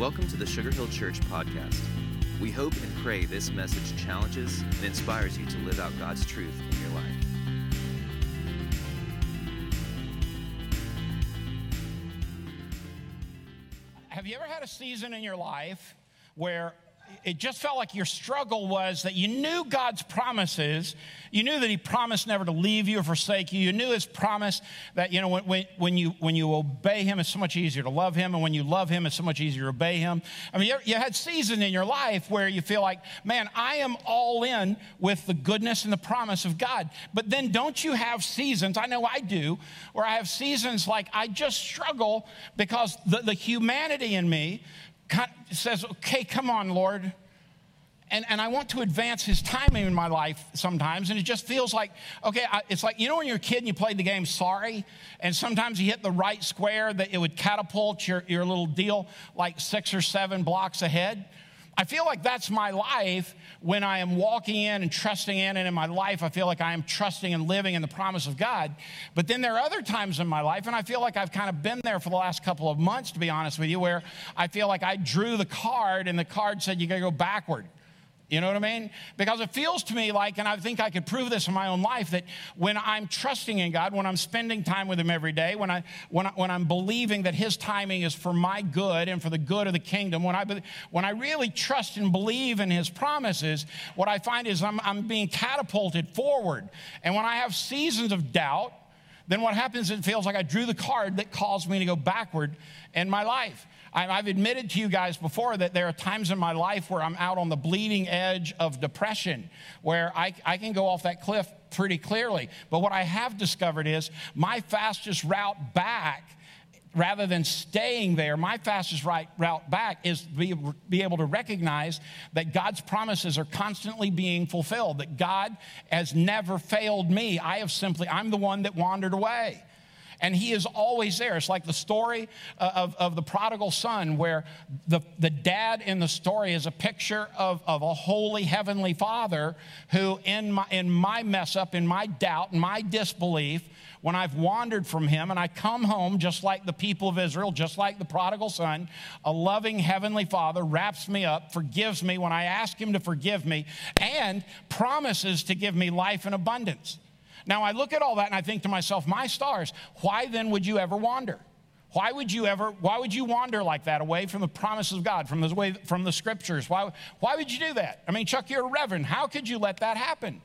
Welcome to the Sugar Hill Church podcast. We hope and pray this message challenges and inspires you to live out God's truth in your life. Have you ever had a season in your life where it just felt like your struggle was that you knew God's promises. You knew that He promised never to leave you or forsake you. You knew His promise that, you know, when, when, you, when you obey Him, it's so much easier to love Him. And when you love Him, it's so much easier to obey Him. I mean, you, you had season in your life where you feel like, man, I am all in with the goodness and the promise of God. But then don't you have seasons, I know I do, where I have seasons like I just struggle because the, the humanity in me says, okay, come on, Lord. And, and I want to advance his timing in my life sometimes. And it just feels like, okay, I, it's like, you know, when you're a kid and you played the game Sorry, and sometimes you hit the right square that it would catapult your, your little deal like six or seven blocks ahead? I feel like that's my life when I am walking in and trusting in, and in my life, I feel like I am trusting and living in the promise of God. But then there are other times in my life, and I feel like I've kind of been there for the last couple of months, to be honest with you, where I feel like I drew the card and the card said, You gotta go backward. You know what I mean? Because it feels to me like, and I think I could prove this in my own life, that when I'm trusting in God, when I'm spending time with Him every day, when, I, when, I, when I'm believing that His timing is for my good and for the good of the kingdom, when I, when I really trust and believe in His promises, what I find is I'm, I'm being catapulted forward. And when I have seasons of doubt, then what happens is it feels like I drew the card that caused me to go backward in my life. I've admitted to you guys before that there are times in my life where I'm out on the bleeding edge of depression, where I, I can go off that cliff pretty clearly. But what I have discovered is my fastest route back rather than staying there, my fastest right route back is to be, be able to recognize that God's promises are constantly being fulfilled, that God has never failed me. I have simply, I'm the one that wandered away and he is always there. It's like the story uh, of, of the prodigal son, where the, the dad in the story is a picture of, of a holy heavenly father who, in my, in my mess up, in my doubt, in my disbelief, when I've wandered from him and I come home just like the people of Israel, just like the prodigal son, a loving heavenly father wraps me up, forgives me when I ask him to forgive me, and promises to give me life in abundance. Now I look at all that and I think to myself, my stars, why then would you ever wander? Why would you ever, why would you wander like that away from the promises of God, from the way, from the scriptures? Why, why would you do that? I mean, Chuck, you're a reverend. How could you let that happen?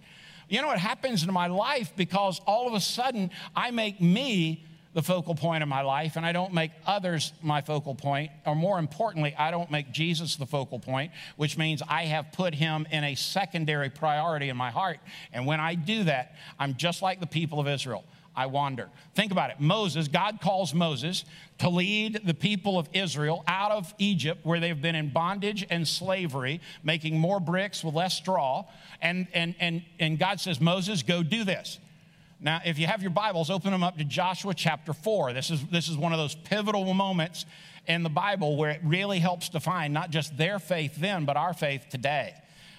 You know what happens in my life because all of a sudden I make me the focal point of my life and I don't make others my focal point, or more importantly, I don't make Jesus the focal point, which means I have put him in a secondary priority in my heart. And when I do that, I'm just like the people of Israel. I wander. Think about it. Moses, God calls Moses to lead the people of Israel out of Egypt, where they've been in bondage and slavery, making more bricks with less straw. And, and, and, and God says, Moses, go do this. Now, if you have your Bibles, open them up to Joshua chapter 4. This is, this is one of those pivotal moments in the Bible where it really helps define not just their faith then, but our faith today.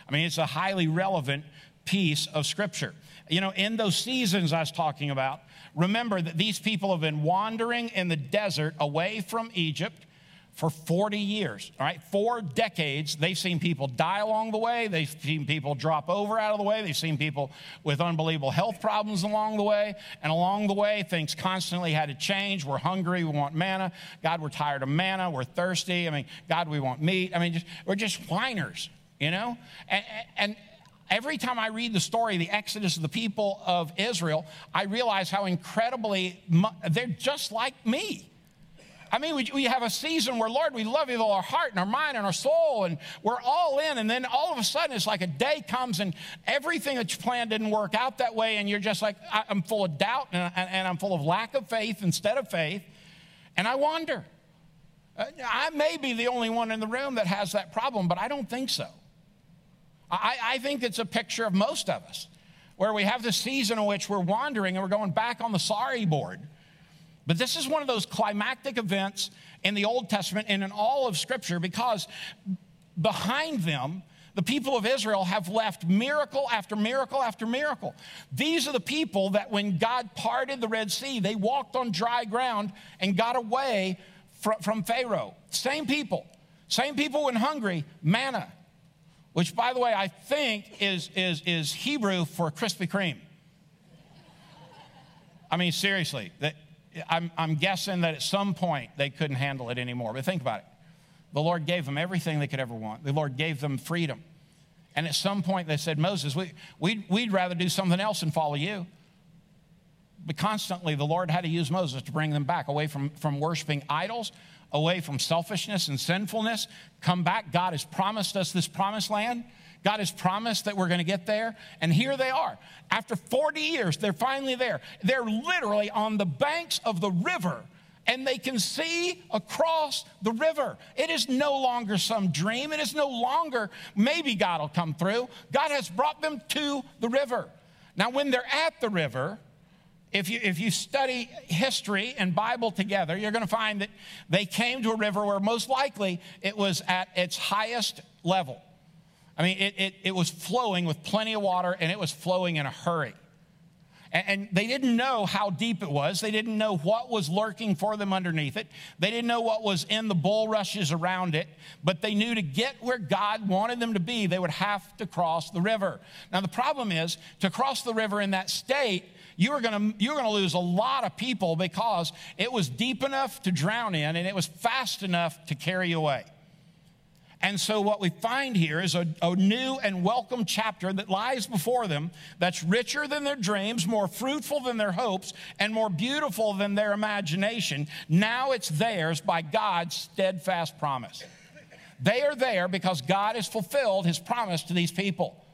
I mean, it's a highly relevant piece of Scripture. You know, in those seasons I was talking about, remember that these people have been wandering in the desert away from Egypt for 40 years, all right? Four decades. They've seen people die along the way. They've seen people drop over out of the way. They've seen people with unbelievable health problems along the way. And along the way, things constantly had to change. We're hungry. We want manna. God, we're tired of manna. We're thirsty. I mean, God, we want meat. I mean, just, we're just whiners, you know? And, and every time I read the story, the exodus of the people of Israel, I realize how incredibly, they're just like me. I mean, we, we have a season where, Lord, we love you with all our heart and our mind and our soul, and we're all in. And then all of a sudden, it's like a day comes and everything that you planned didn't work out that way. And you're just like, I'm full of doubt and, and I'm full of lack of faith instead of faith. And I wonder. Uh, I may be the only one in the room that has that problem, but I don't think so. I, I think it's a picture of most of us where we have this season in which we're wandering and we're going back on the sorry board. But this is one of those climactic events in the Old Testament and in all of Scripture because behind them, the people of Israel have left miracle after miracle after miracle. These are the people that when God parted the Red Sea, they walked on dry ground and got away from, Pharaoh. Same people. Same people when hungry, manna, which, by the way, I think is, is, is Hebrew for Krispy Kreme. I mean, seriously, that, I'm, I'm guessing that at some point they couldn't handle it anymore. But think about it. The Lord gave them everything they could ever want, the Lord gave them freedom. And at some point they said, Moses, we, we'd, we'd rather do something else than follow you. But constantly the Lord had to use Moses to bring them back away from, from worshiping idols, away from selfishness and sinfulness. Come back. God has promised us this promised land. God has promised that we're going to get there. And here they are. After 40 years, they're finally there. They're literally on the banks of the river and they can see across the river. It is no longer some dream. It is no longer maybe God will come through. God has brought them to the river. Now, when they're at the river, if you, if you study history and Bible together, you're going to find that they came to a river where most likely it was at its highest level. I mean, it, it, it was flowing with plenty of water and it was flowing in a hurry. And they didn't know how deep it was. They didn't know what was lurking for them underneath it. They didn't know what was in the bulrushes around it. But they knew to get where God wanted them to be, they would have to cross the river. Now, the problem is to cross the river in that state, you were going to, you were going to lose a lot of people because it was deep enough to drown in and it was fast enough to carry away. And so, what we find here is a, a, new and welcome chapter that lies before them that's richer than their dreams, more fruitful than their hopes, and more beautiful than their imagination. Now it's theirs by God's steadfast promise. They are there because God has fulfilled his promise to these people.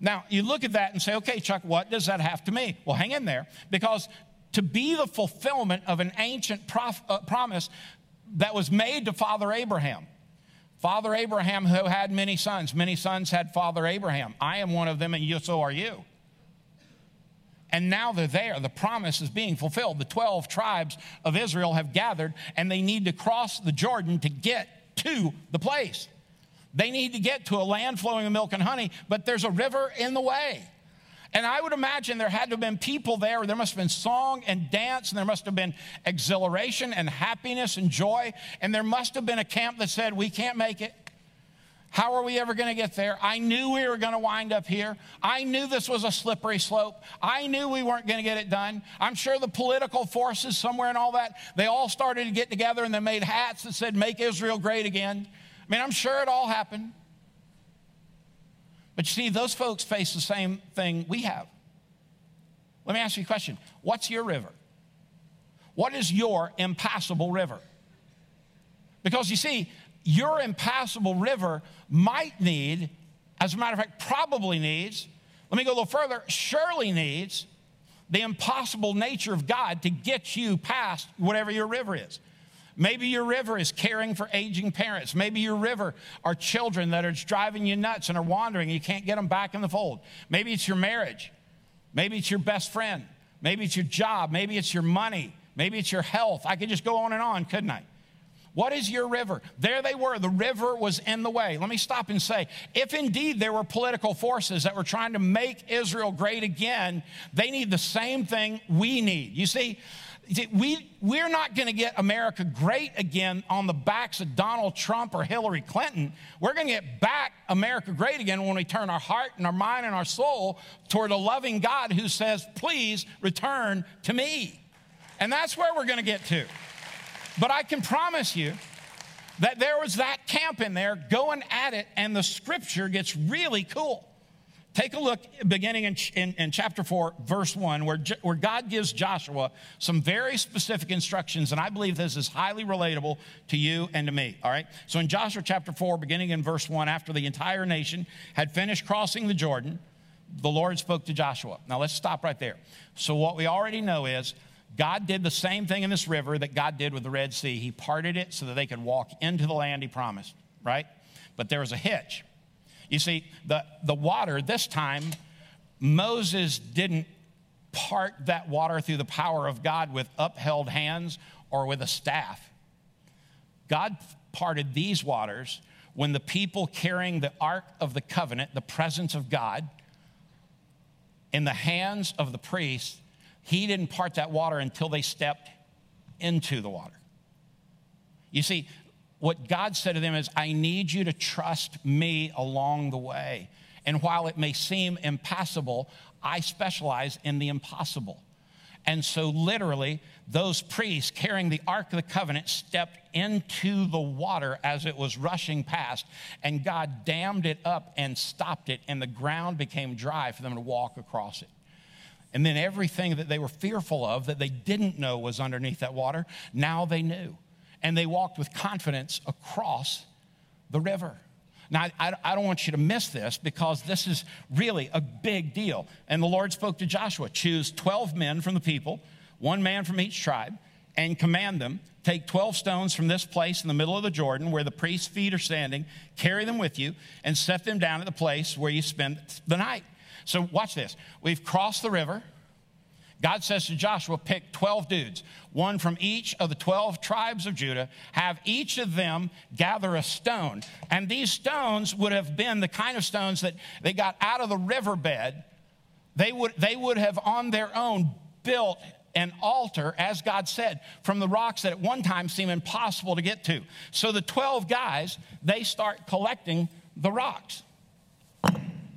Now, you look at that and say, okay, Chuck, what does that have to mean? Well, hang in there because to be the fulfillment of an ancient prof, uh, promise that was made to Father Abraham, Father Abraham, who had many sons, many sons had Father Abraham. I am one of them, and you, so are you. And now they're there. The promise is being fulfilled. The 12 tribes of Israel have gathered, and they need to cross the Jordan to get to the place. They need to get to a land flowing with milk and honey, but there's a river in the way. And I would imagine there had to have been people there. There must have been song and dance, and there must have been exhilaration and happiness and joy. And there must have been a camp that said, We can't make it. How are we ever going to get there? I knew we were going to wind up here. I knew this was a slippery slope. I knew we weren't going to get it done. I'm sure the political forces somewhere and all that, they all started to get together and they made hats that said, Make Israel great again. I mean, I'm sure it all happened. But you see, those folks face the same thing we have. Let me ask you a question What's your river? What is your impassable river? Because you see, your impassable river might need, as a matter of fact, probably needs, let me go a little further, surely needs the impossible nature of God to get you past whatever your river is. Maybe your river is caring for aging parents. Maybe your river are children that are driving you nuts and are wandering. And you can't get them back in the fold. Maybe it's your marriage. Maybe it's your best friend. Maybe it's your job. Maybe it's your money. Maybe it's your health. I could just go on and on, couldn't I? What is your river? There they were. The river was in the way. Let me stop and say if indeed there were political forces that were trying to make Israel great again, they need the same thing we need. You see, we, we're not going to get America great again on the backs of Donald Trump or Hillary Clinton. We're going to get back America great again when we turn our heart and our mind and our soul toward a loving God who says, Please return to me. And that's where we're going to get to. But I can promise you that there was that camp in there going at it, and the scripture gets really cool. Take a look beginning in, in, in, chapter 4, verse 1, where, where God gives Joshua some very specific instructions, and I believe this is highly relatable to you and to me. All right? So in Joshua chapter 4, beginning in verse 1, after the entire nation had finished crossing the Jordan, the Lord spoke to Joshua. Now let's stop right there. So, what we already know is God did the same thing in this river that God did with the Red Sea. He parted it so that they could walk into the land He promised, right? But there was a hitch. You see, the, the water, this time, Moses didn't part that water through the power of God with upheld hands or with a staff. God parted these waters when the people carrying the Ark of the Covenant, the presence of God, in the hands of the priest, he didn't part that water until they stepped into the water. You see, what God said to them is, I need you to trust me along the way. And while it may seem impassable, I specialize in the impossible. And so, literally, those priests carrying the Ark of the Covenant stepped into the water as it was rushing past, and God dammed it up and stopped it, and the ground became dry for them to walk across it. And then everything that they were fearful of, that they didn't know was underneath that water, now they knew. And they walked with confidence across the river. Now, I, I, don't want you to miss this because this is really a big deal. And the Lord spoke to Joshua choose 12 men from the people, one man from each tribe, and command them take 12 stones from this place in the middle of the Jordan where the priest's feet are standing, carry them with you, and set them down at the place where you spend the night. So, watch this. We've crossed the river. God says to Joshua, pick 12 dudes, one from each of the 12 tribes of Judah, have each of them gather a stone. And these stones would have been the kind of stones that they got out of the riverbed. They would, they would have on their own built an altar, as God said, from the rocks that at one time seemed impossible to get to. So the 12 guys, they start collecting the rocks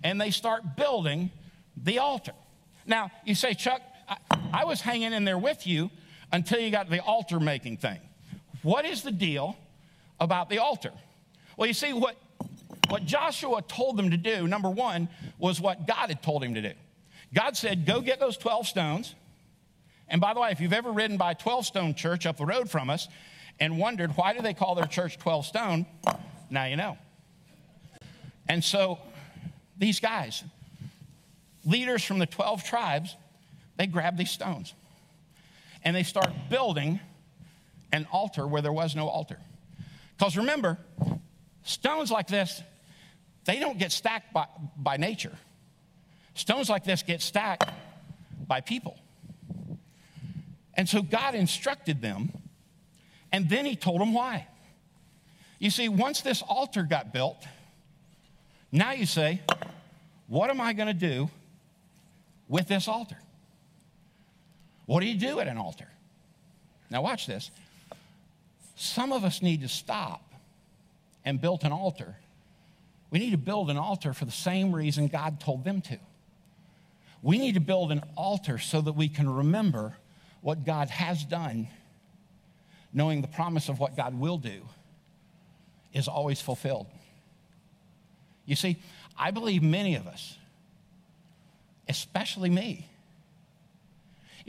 and they start building the altar. Now, you say, Chuck, I, I was hanging in there with you until you got the altar making thing. What is the deal about the altar? Well, you see, what, what Joshua told them to do, number one, was what God had told him to do. God said, Go get those 12 stones. And by the way, if you've ever ridden by 12 Stone Church up the road from us and wondered why do they call their church 12 Stone, now you know. And so these guys, leaders from the 12 tribes, they grab these stones and they start building an altar where there was no altar. Because remember, stones like this, they don't get stacked by, by nature. Stones like this get stacked by people. And so God instructed them, and then He told them why. You see, once this altar got built, now you say, What am I going to do with this altar? What do you do at an altar? Now, watch this. Some of us need to stop and build an altar. We need to build an altar for the same reason God told them to. We need to build an altar so that we can remember what God has done, knowing the promise of what God will do is always fulfilled. You see, I believe many of us, especially me,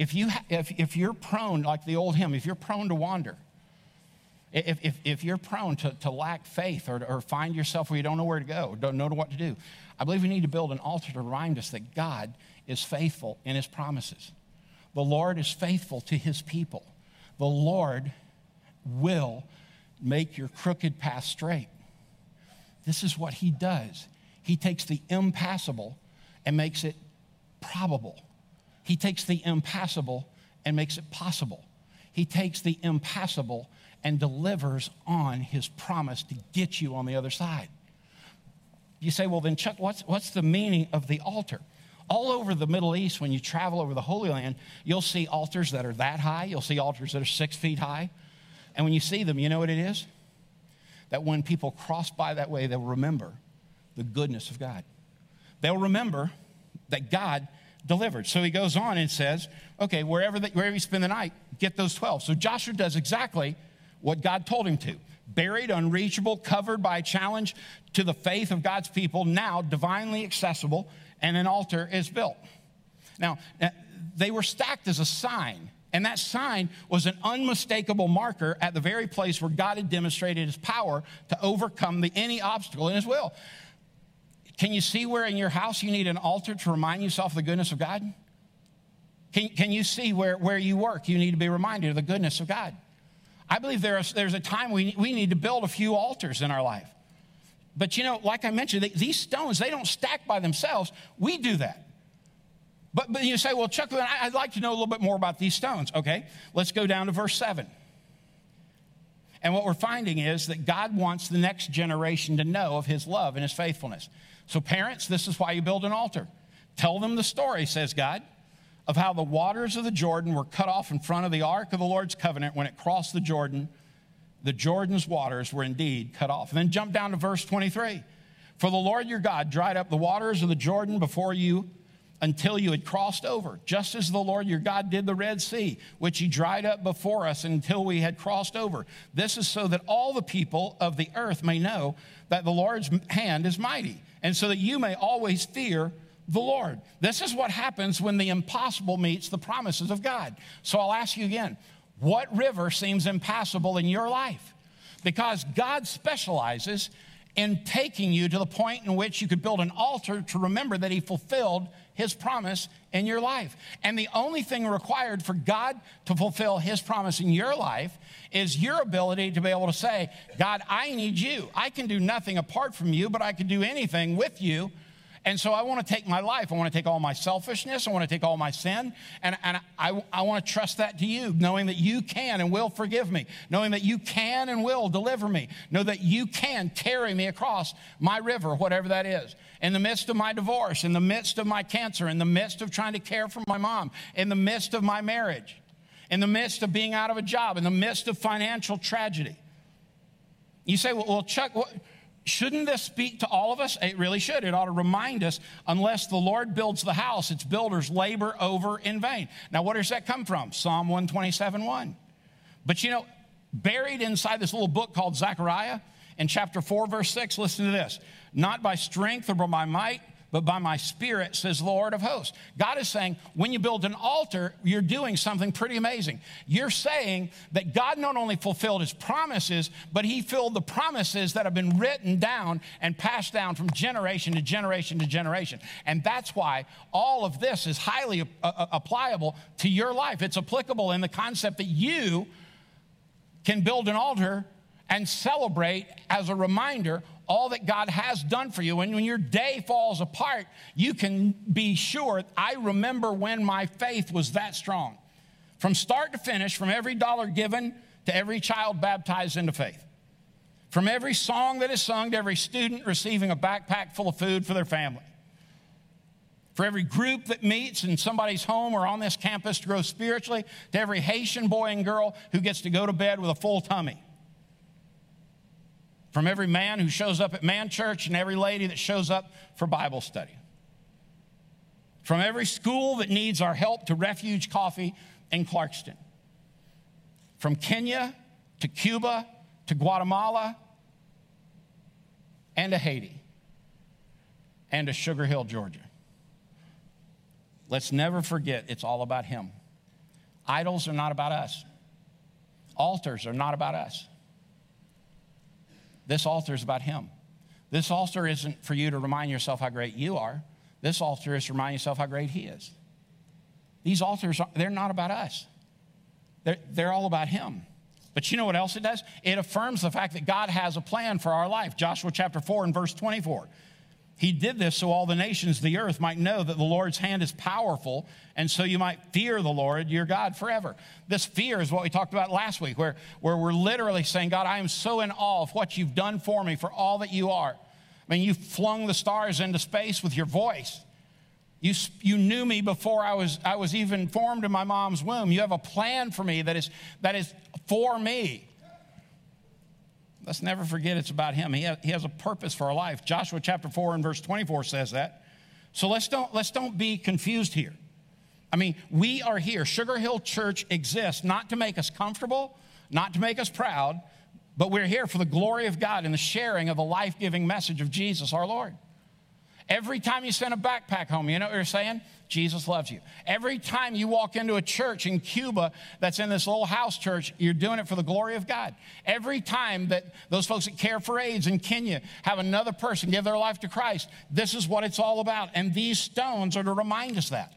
if, you, if, if you're prone, like the old hymn, if you're prone to wander, if, if, if you're prone to, to lack faith or, or find yourself where you don't know where to go, don't know what to do, I believe we need to build an altar to remind us that God is faithful in his promises. The Lord is faithful to his people. The Lord will make your crooked path straight. This is what he does. He takes the impassable and makes it probable. He takes the impassable and makes it possible. He takes the impassable and delivers on his promise to get you on the other side. You say, well, then, Chuck, what's, what's the meaning of the altar? All over the Middle East, when you travel over the Holy Land, you'll see altars that are that high. You'll see altars that are six feet high. And when you see them, you know what it is? That when people cross by that way, they'll remember the goodness of God. They'll remember that God delivered. So he goes on and says, okay, wherever, the, wherever you spend the night, get those 12. So Joshua does exactly what God told him to. Buried, unreachable, covered by a challenge to the faith of God's people, now divinely accessible, and an altar is built. Now, uh, they were stacked as a sign, and that sign was an unmistakable marker at the very place where God had demonstrated his power to overcome the, any obstacle in his will. Can you see where in your house you need an altar to remind yourself of the goodness of God? Can, can you see where, where you work you need to be reminded of the goodness of God? I believe there is, there's a time we, we need to build a few altars in our life. But you know, like I mentioned, they, these stones, they don't stack by themselves. We do that. But, but you say, well, Chuck, I'd like to know a little bit more about these stones. Okay, let's go down to verse 7. And what we're finding is that God wants the next generation to know of his love and his faithfulness. So, parents, this is why you build an altar. Tell them the story, says God, of how the waters of the Jordan were cut off in front of the ark of the Lord's covenant when it crossed the Jordan the Jordan's waters were indeed cut off. And then jump down to verse 23. For the Lord your God dried up the waters of the Jordan before you until you had crossed over, just as the Lord your God did the Red Sea, which he dried up before us until we had crossed over. This is so that all the people of the earth may know that the Lord's hand is mighty, and so that you may always fear the Lord. This is what happens when the impossible meets the promises of God. So I'll ask you again what river seems impassable in your life? Because God specializes in taking you to the point in which you could build an altar to remember that He fulfilled His promise in your life. And the only thing required for God to fulfill His promise in your life is your ability to be able to say, God, I need you. I can do nothing apart from you, but I can do anything with you and so I want to take my life. I want to take all my selfishness. I want to take all my sin. And, and I, I want to trust that to you, knowing that you can and will forgive me, knowing that you can and will deliver me, know that you can carry me across my river, whatever that is. In the midst of my divorce, in the midst of my cancer, in the midst of trying to care for my mom, in the midst of my marriage, in the midst of being out of a job, in the midst of financial tragedy. You say, well, well Chuck, what? Shouldn't this speak to all of us? It really should. It ought to remind us unless the Lord builds the house, its builders labor over in vain. Now, where does that come from? Psalm 127 1. But you know, buried inside this little book called Zechariah, in chapter 4, verse 6, listen to this. Not by strength or by might, but by my spirit, says Lord of hosts. God is saying, when you build an altar, you're doing something pretty amazing. You're saying that God not only fulfilled his promises, but he filled the promises that have been written down and passed down from generation to generation to generation. And that's why all of this is highly uh, uh applicable to your life. It's applicable in the concept that you can build an altar and celebrate as a reminder all that God has done for you. And when your day falls apart, you can be sure I remember when my faith was that strong. From start to finish, from every dollar given to every child baptized into faith. From every song that is sung to every student receiving a backpack full of food for their family. For every group that meets in somebody's home or on this campus to grow spiritually, to every Haitian boy and girl who gets to go to bed with a full tummy from every man who shows up at man church and every lady that shows up for Bible study. From every school that needs our help to Refuge Coffee in Clarkston. From Kenya to Cuba to Guatemala and to Haiti and to Sugar Hill, Georgia. Let's never forget it's all about Him. Idols are not about us, altars are not about us. This altar is about Him. This altar isn't for you to remind yourself how great you are. This altar is to remind yourself how great He is. These altars, they're not about us, they're, they're all about Him. But you know what else it does? It affirms the fact that God has a plan for our life. Joshua chapter 4 and verse 24. He did this so all the nations of the earth might know that the Lord's hand is powerful, and so you might fear the Lord your God forever. This fear is what we talked about last week, where, where we're literally saying, God, I am so in awe of what you've done for me, for all that you are. I mean, you flung the stars into space with your voice. You, you knew me before I was, I was even formed in my mom's womb. You have a plan for me that is, that is for me. Let's never forget it's about him. He has, he has a purpose for our life. Joshua chapter 4 and verse 24 says that. So let's don't, let's don't be confused here. I mean, we are here. Sugar Hill Church exists not to make us comfortable, not to make us proud, but we're here for the glory of God and the sharing of the life giving message of Jesus our Lord. Every time you send a backpack home, you know what you're saying? Jesus loves you. Every time you walk into a church in Cuba that's in this little house church, you're doing it for the glory of God. Every time that those folks that care for AIDS in Kenya have another person give their life to Christ, this is what it's all about. And these stones are to remind us that.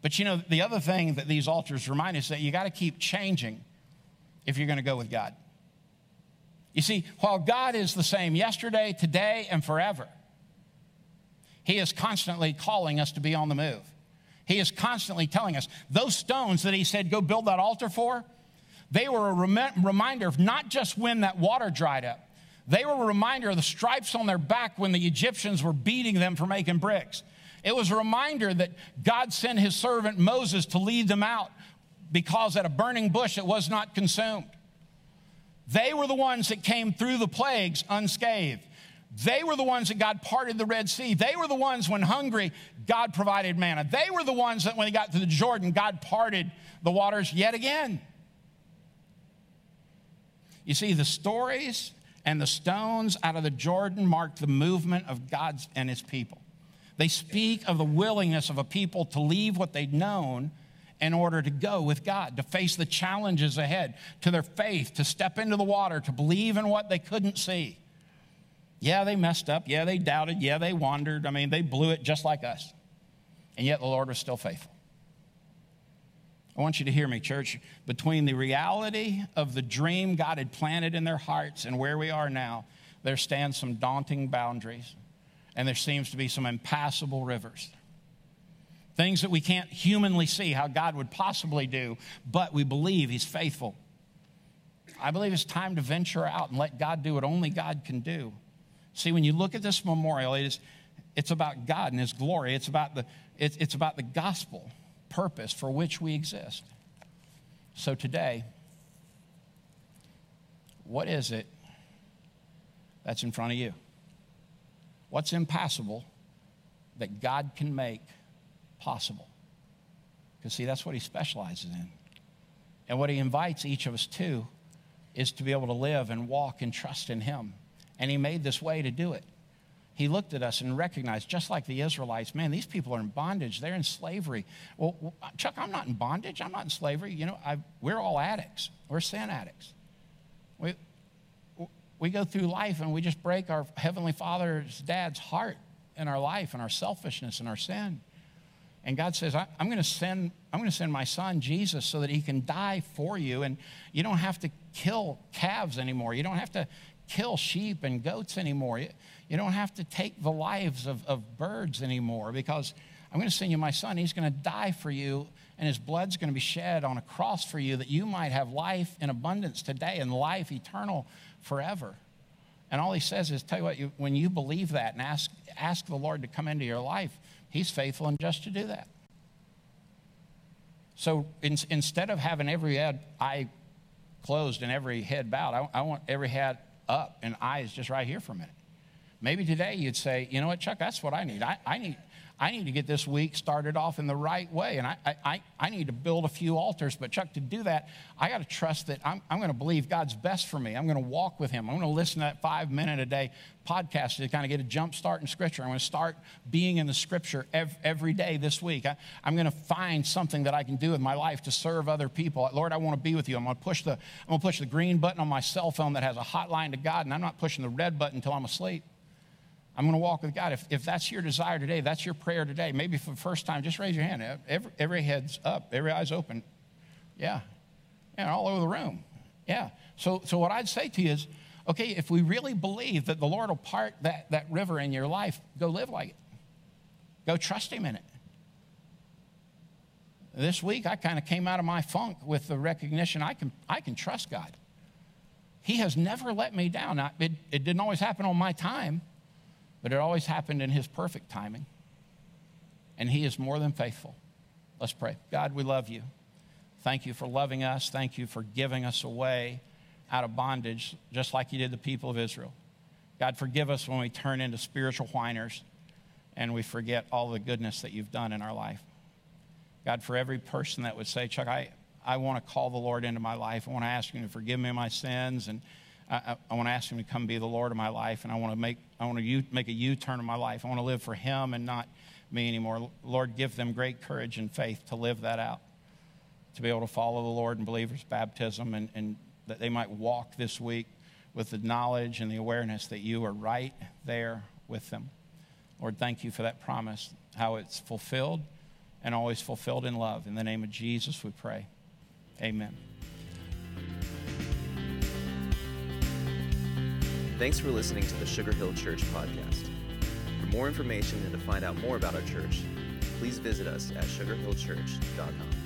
But you know, the other thing that these altars remind us that you got to keep changing if you're going to go with God. You see, while God is the same yesterday, today, and forever, he is constantly calling us to be on the move. He is constantly telling us those stones that he said, go build that altar for, they were a rem- reminder of not just when that water dried up, they were a reminder of the stripes on their back when the Egyptians were beating them for making bricks. It was a reminder that God sent his servant Moses to lead them out because at a burning bush it was not consumed. They were the ones that came through the plagues unscathed. They were the ones that God parted the Red Sea. They were the ones when hungry, God provided manna. They were the ones that when they got to the Jordan, God parted the waters yet again. You see, the stories and the stones out of the Jordan mark the movement of God's and his people. They speak of the willingness of a people to leave what they'd known in order to go with God, to face the challenges ahead, to their faith, to step into the water, to believe in what they couldn't see. Yeah, they messed up. Yeah, they doubted. Yeah, they wandered. I mean, they blew it just like us. And yet the Lord was still faithful. I want you to hear me, church. Between the reality of the dream God had planted in their hearts and where we are now, there stand some daunting boundaries, and there seems to be some impassable rivers. Things that we can't humanly see how God would possibly do, but we believe He's faithful. I believe it's time to venture out and let God do what only God can do. See, when you look at this memorial, it is, it's about God and His glory. It's about the, it's, it's about the gospel purpose for which we exist. So today, what is it that's in front of you? What's impassable that God can make possible? Because, see, that's what He specializes in. And what He invites each of us to is to be able to live and walk and trust in Him. And He made this way to do it he looked at us and recognized, just like the Israelites, man, these people are in bondage. They're in slavery. Well, Chuck, I'm not in bondage. I'm not in slavery. You know, I, we're all addicts. We're sin addicts. We, we go through life and we just break our Heavenly Father's dad's heart in our life and our selfishness and our sin. And God says, I, am going to send, I'm going to send my son Jesus so that he can die for you. And you don't have to kill calves anymore. You don't have to kill sheep and goats anymore. You don't have to take the lives of, of birds anymore because I'm going to send you my son. He's going to die for you, and his blood's going to be shed on a cross for you that you might have life in abundance today and life eternal forever. And all he says is, tell you what, you, when you believe that and ask, ask the Lord to come into your life, he's faithful and just to do that. So in, instead of having every head, eye closed and every head bowed, I, I want every head up and I is just right here for a minute. Maybe today you'd say, you know what, Chuck, that's what I need. I, I need, I need to get this week started off in the right way. And I, I, I need to build a few altars. But, Chuck, to do that, I got to trust that I'm, I'm going to believe God's best for me. I'm going to walk with Him. I'm going to listen to that five minute a day podcast to kind of get a jump start in Scripture. I'm going to start being in the Scripture every, day this week. I, am going to find something that I can do with my life to serve other people. Lord, I want to be with you. I'm going to push the, I'm going to push the green button on my cell phone that has a hotline to God, and I'm not pushing the red button until I'm asleep. I'm going to walk with God. If, if that's your desire today, that's your prayer today, maybe for the first time, just raise your hand. Every, every head's up, every eye's open. Yeah. Yeah, all over the room. Yeah. So, so what I'd say to you is, okay, if we really believe that the Lord will part that, that river in your life, go live like it. Go trust Him in it. This week, I kind of came out of my funk with the recognition I can, I can trust God. He has never let me down. It, it didn't always happen on my time, but it always happened in His perfect timing. And He is more than faithful. Let's pray. God, we love you. Thank you for loving us. Thank you for giving us away out of bondage, just like you did the people of Israel. God, forgive us when we turn into spiritual whiners and we forget all the goodness that you've done in our life. God, for every person that would say, Chuck, I, I want to call the Lord into my life. I want to ask him to forgive me my sins and I, I, want to ask him to come be the Lord of my life, and I want to make I want to U, make a U-turn in my life. I want to live for Him and not me anymore. Lord, give them great courage and faith to live that out, to be able to follow the Lord in believers' baptism, and, and that they might walk this week with the knowledge and the awareness that you are right there with them. Lord, thank you for that promise, how it's fulfilled and always fulfilled in love. In the name of Jesus, we pray. Amen. Thanks for listening to the Sugar Hill Church podcast. For more information and to find out more about our church, please visit us at sugarhillchurch.com.